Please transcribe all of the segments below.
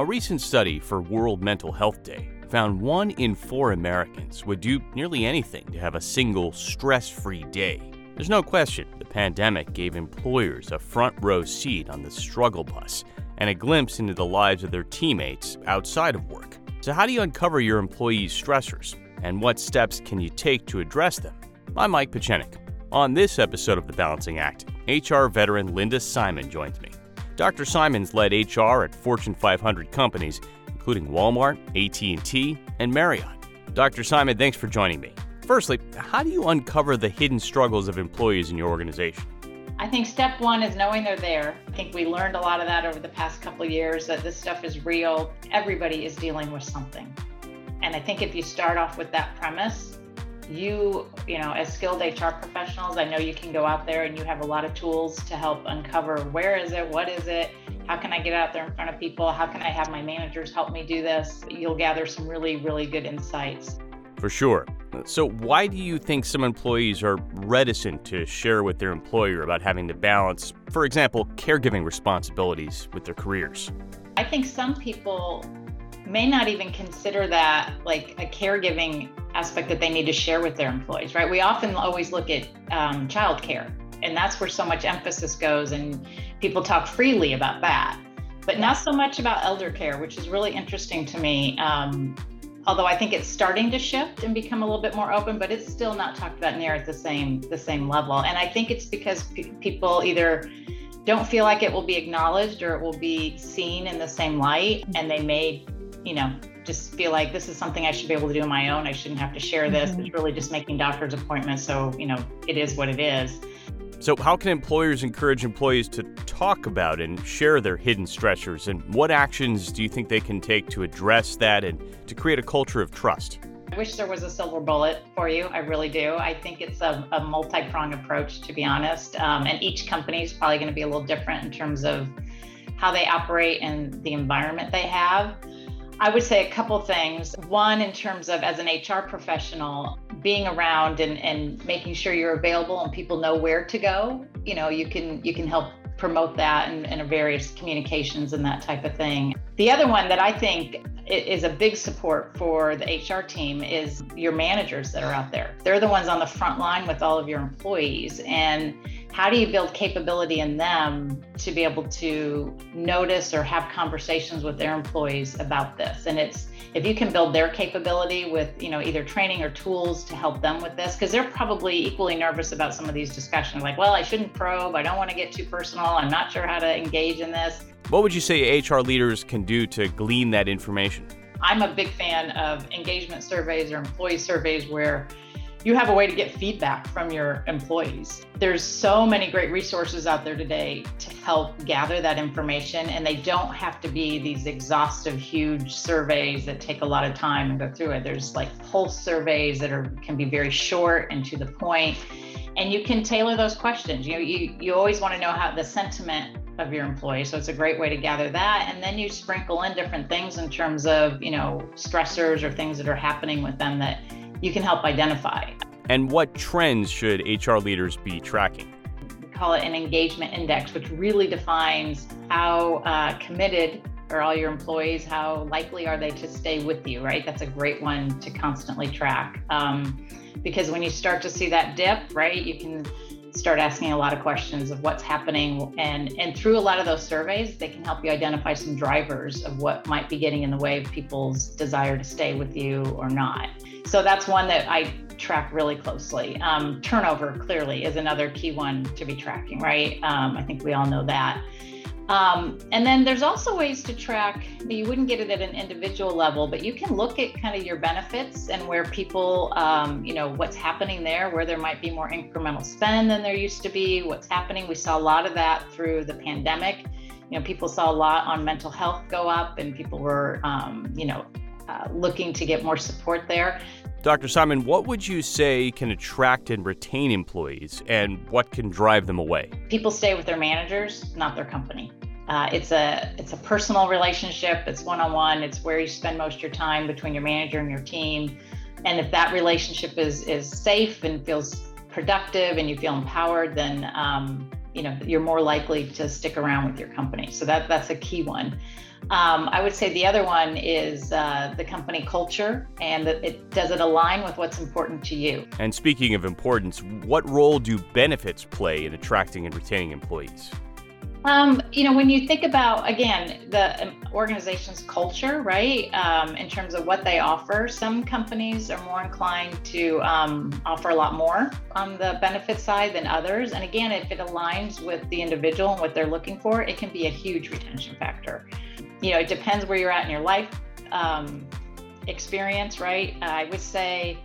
A recent study for World Mental Health Day found one in four Americans would do nearly anything to have a single stress free day. There's no question the pandemic gave employers a front row seat on the struggle bus and a glimpse into the lives of their teammates outside of work. So, how do you uncover your employees' stressors? And what steps can you take to address them? I'm Mike Pechenik. On this episode of The Balancing Act, HR veteran Linda Simon joins me. Dr. Simon's led HR at Fortune 500 companies, including Walmart, AT&T, and Marriott. Dr. Simon, thanks for joining me. Firstly, how do you uncover the hidden struggles of employees in your organization? I think step one is knowing they're there. I think we learned a lot of that over the past couple years that this stuff is real. Everybody is dealing with something. And I think if you start off with that premise, you, you know, as skilled HR professionals, I know you can go out there and you have a lot of tools to help uncover where is it, what is it, how can I get out there in front of people, how can I have my managers help me do this. You'll gather some really, really good insights. For sure. So, why do you think some employees are reticent to share with their employer about having to balance, for example, caregiving responsibilities with their careers? I think some people may not even consider that like a caregiving aspect that they need to share with their employees, right? We often always look at um, childcare, and that's where so much emphasis goes, and people talk freely about that, but not so much about elder care, which is really interesting to me. Um, although I think it's starting to shift and become a little bit more open, but it's still not talked about near at the same the same level. And I think it's because people either don't feel like it will be acknowledged or it will be seen in the same light, and they may, you know, just feel like this is something I should be able to do on my own. I shouldn't have to share this. Mm-hmm. It's really just making doctor's appointments, so you know, it is what it is. So, how can employers encourage employees to talk about and share their hidden stressors? And what actions do you think they can take to address that and to create a culture of trust? I wish there was a silver bullet for you. I really do. I think it's a, a multi pronged approach, to be honest. Um, and each company is probably going to be a little different in terms of how they operate and the environment they have. I would say a couple things. One, in terms of as an HR professional, being around and, and making sure you're available and people know where to go. You know, you can you can help promote that and, and various communications and that type of thing. The other one that I think is a big support for the HR team is your managers that are out there. They're the ones on the front line with all of your employees. And how do you build capability in them to be able to notice or have conversations with their employees about this? And it's if you can build their capability with, you know, either training or tools to help them with this, because they're probably equally nervous about some of these discussions. Like, well, I shouldn't probe. I don't want to get too personal. I'm not sure how to engage in this. What would you say HR leaders can do to glean that information? I'm a big fan of engagement surveys or employee surveys where you have a way to get feedback from your employees. There's so many great resources out there today to help gather that information, and they don't have to be these exhaustive, huge surveys that take a lot of time and go through it. There's like pulse surveys that are can be very short and to the point, and you can tailor those questions. You know, you you always want to know how the sentiment of your employees, so it's a great way to gather that, and then you sprinkle in different things in terms of you know stressors or things that are happening with them that you can help identify. And what trends should HR leaders be tracking? We call it an engagement index, which really defines how uh, committed are all your employees, how likely are they to stay with you, right? That's a great one to constantly track. Um, because when you start to see that dip, right, you can start asking a lot of questions of what's happening and and through a lot of those surveys they can help you identify some drivers of what might be getting in the way of people's desire to stay with you or not so that's one that I track really closely. Um, turnover clearly is another key one to be tracking, right? Um, I think we all know that. Um, and then there's also ways to track, you wouldn't get it at an individual level, but you can look at kind of your benefits and where people, um, you know, what's happening there, where there might be more incremental spend than there used to be, what's happening. We saw a lot of that through the pandemic. You know, people saw a lot on mental health go up and people were, um, you know, uh, looking to get more support there. Dr. Simon, what would you say can attract and retain employees, and what can drive them away? People stay with their managers, not their company. Uh, it's a it's a personal relationship. It's one on one. It's where you spend most of your time between your manager and your team. And if that relationship is is safe and feels productive, and you feel empowered, then um, you know you're more likely to stick around with your company. So that that's a key one. Um, I would say the other one is uh, the company culture, and it does it align with what's important to you. And speaking of importance, what role do benefits play in attracting and retaining employees? Um, you know, when you think about again the um, organization's culture, right, um, in terms of what they offer, some companies are more inclined to um, offer a lot more on the benefit side than others. And again, if it aligns with the individual and what they're looking for, it can be a huge retention factor. You know, it depends where you're at in your life um, experience, right? I would say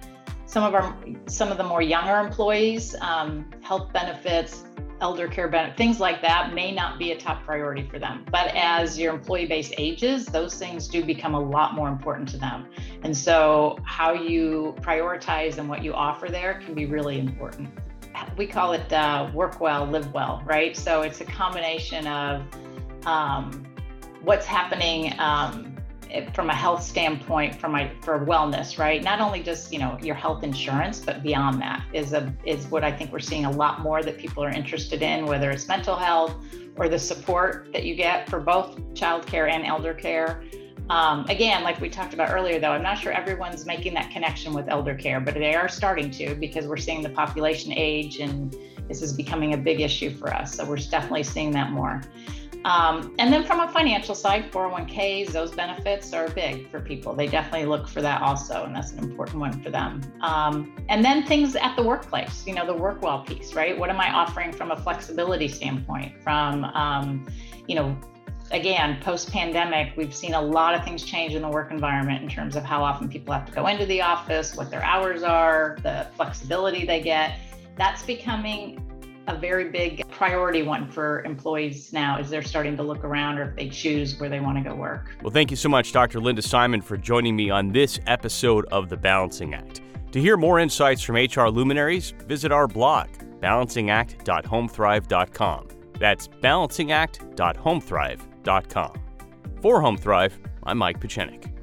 some of our some of the more younger employees, um, health benefits elder care benefit, things like that may not be a top priority for them. But as your employee base ages, those things do become a lot more important to them. And so, how you prioritize and what you offer there can be really important. We call it uh, work well, live well, right? So, it's a combination of um, what's happening. Um, from a health standpoint from my for wellness right? Not only just you know your health insurance but beyond that is a is what i think we're seeing a lot more that people are interested in whether it's mental health or the support that you get for both childcare and elder care. Um, again like we talked about earlier though i'm not sure everyone's making that connection with elder care but they are starting to because we're seeing the population age and this is becoming a big issue for us. So we're definitely seeing that more um, and then from a financial side, 401ks, those benefits are big for people. They definitely look for that also, and that's an important one for them. Um, and then things at the workplace, you know, the work well piece, right? What am I offering from a flexibility standpoint? From, um, you know, again, post pandemic, we've seen a lot of things change in the work environment in terms of how often people have to go into the office, what their hours are, the flexibility they get. That's becoming a very big priority one for employees now as they're starting to look around or if they choose where they want to go work. Well, thank you so much, Dr. Linda Simon, for joining me on this episode of The Balancing Act. To hear more insights from HR luminaries, visit our blog, balancingact.homethrive.com. That's balancingact.homethrive.com. For Home Thrive, I'm Mike Pechenik.